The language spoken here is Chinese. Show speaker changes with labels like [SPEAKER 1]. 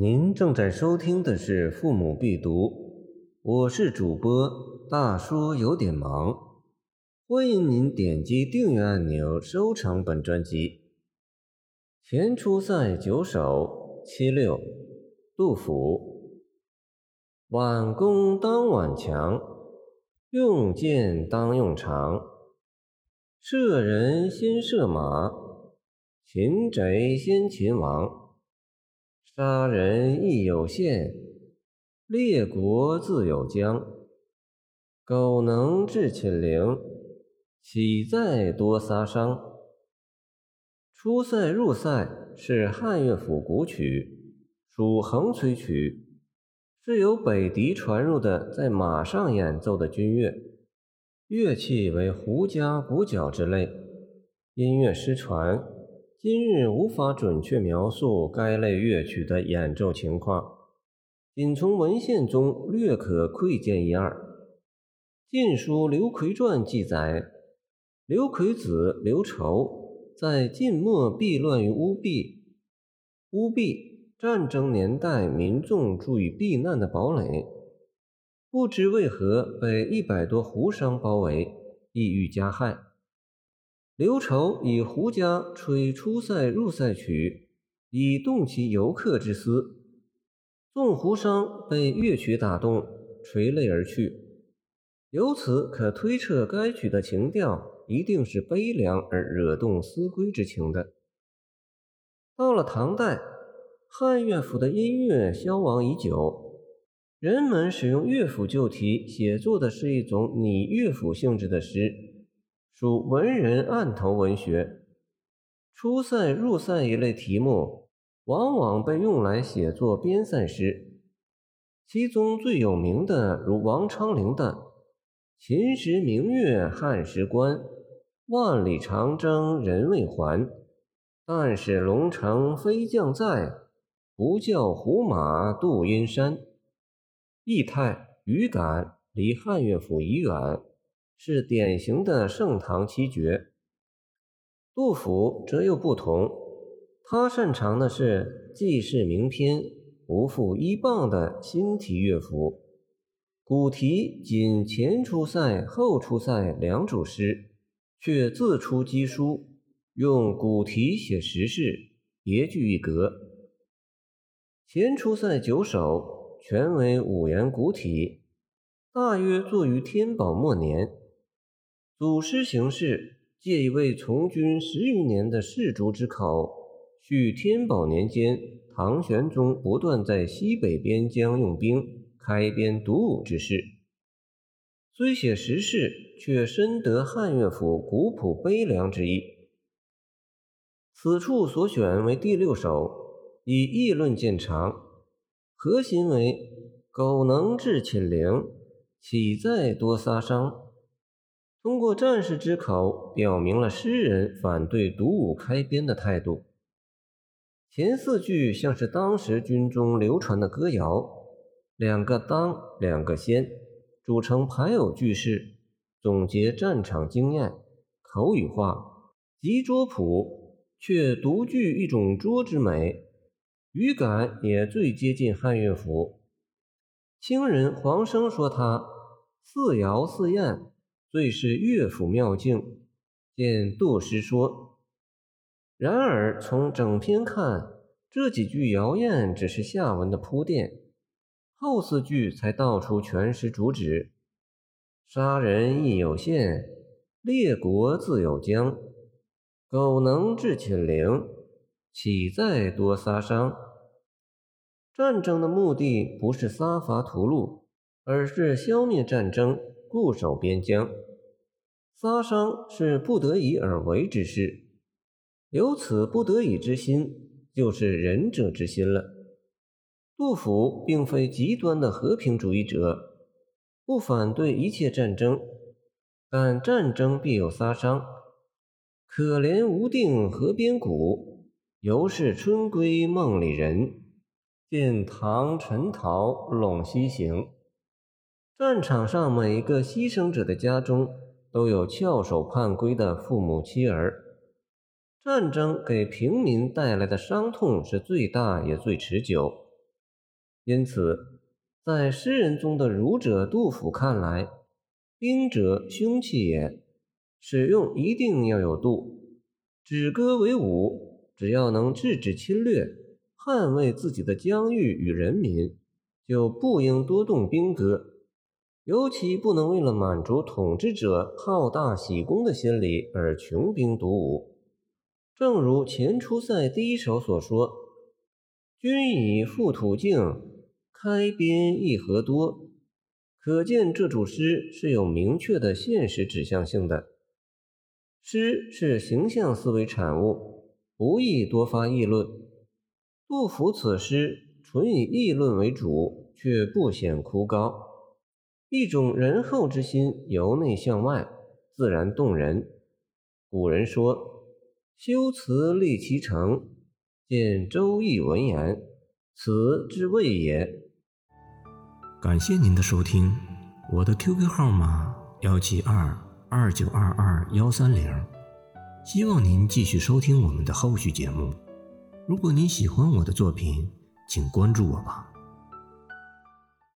[SPEAKER 1] 您正在收听的是《父母必读》，我是主播大叔，有点忙。欢迎您点击订阅按钮，收藏本专辑。前出塞九首七六，杜甫。挽弓当挽强，用箭当用长。射人先射马，擒贼先擒王。杀人亦有限，列国自有疆。苟能制寝陵，岂在多杀伤？出塞入塞是汉乐府古曲，属横吹曲，是由北狄传入的，在马上演奏的军乐，乐器为胡笳、鼓角之类，音乐失传。今日无法准确描述该类乐曲的演奏情况，仅从文献中略可窥见一二。《晋书·刘奎传》记载，刘奎子刘畴在晋末避乱于乌壁。乌壁，战争年代民众住于避难的堡垒，不知为何被一百多胡商包围，意欲加害。刘畴以胡笳吹出塞入塞曲，以动其游客之思。纵胡商被乐曲打动，垂泪而去。由此可推测，该曲的情调一定是悲凉而惹动思归之情的。到了唐代，汉乐府的音乐消亡已久，人们使用乐府旧题写作的是一种拟乐府性质的诗。属文人案头文学，出塞入塞一类题目，往往被用来写作边塞诗。其中最有名的，如王昌龄的《秦时明月汉时关，万里长征人未还。但使龙城飞将在，不教胡马度阴山。意态语感离汉乐府已远。是典型的盛唐七绝。杜甫则又不同，他擅长的是记事名篇、不负一傍的新题乐府。古题仅前出塞、后出塞两组诗，却自出机书，用古题写时事，别具一格。前出塞九首全为五言古体，大约作于天宝末年。祖师行事借一位从军十余年的士卒之口，叙天宝年间唐玄宗不断在西北边疆用兵开边独武之事。虽写时事，却深得汉乐府古朴悲凉之意。此处所选为第六首，以议论见长，核心为“苟能制寝陵，岂在多杀伤”。通过战士之口，表明了诗人反对独武开边的态度。前四句像是当时军中流传的歌谣，两个当，两个先，组成排偶句式，总结战场经验，口语化，极拙朴，却独具一种拙之美，语感也最接近汉乐府。清人黄生说他似谣似艳。最是乐府妙境，见杜诗说。然而从整篇看，这几句谣言只是下文的铺垫，后四句才道出全诗主旨：杀人亦有限，列国自有疆。苟能制寝陵，岂在多杀伤？战争的目的不是杀伐屠戮，而是消灭战争。固守边疆，杀伤是不得已而为之事，有此不得已之心，就是仁者之心了。杜甫并非极端的和平主义者，不反对一切战争，但战争必有杀伤。可怜无定河边骨，犹是春归梦里人。见唐陈陶《陇西行》。战场上每一个牺牲者的家中都有翘首盼归的父母妻儿。战争给平民带来的伤痛是最大也最持久，因此，在诗人中的儒者杜甫看来，兵者凶器也，使用一定要有度。止戈为武，只要能制止侵略，捍卫自己的疆域与人民，就不应多动兵戈。尤其不能为了满足统治者好大喜功的心理而穷兵黩武。正如前出塞第一首所说：“君以复土境，开边易河多。”可见这组诗是有明确的现实指向性的。诗是形象思维产物，不宜多发议论。杜甫此诗纯以议论为主，却不显枯槁。一种仁厚之心由内向外，自然动人。古人说：“修辞立其成，见《周易》文言，此之谓也。”
[SPEAKER 2] 感谢您的收听，我的 QQ 号码幺七二二九二二幺三零，希望您继续收听我们的后续节目。如果您喜欢我的作品，请关注我吧。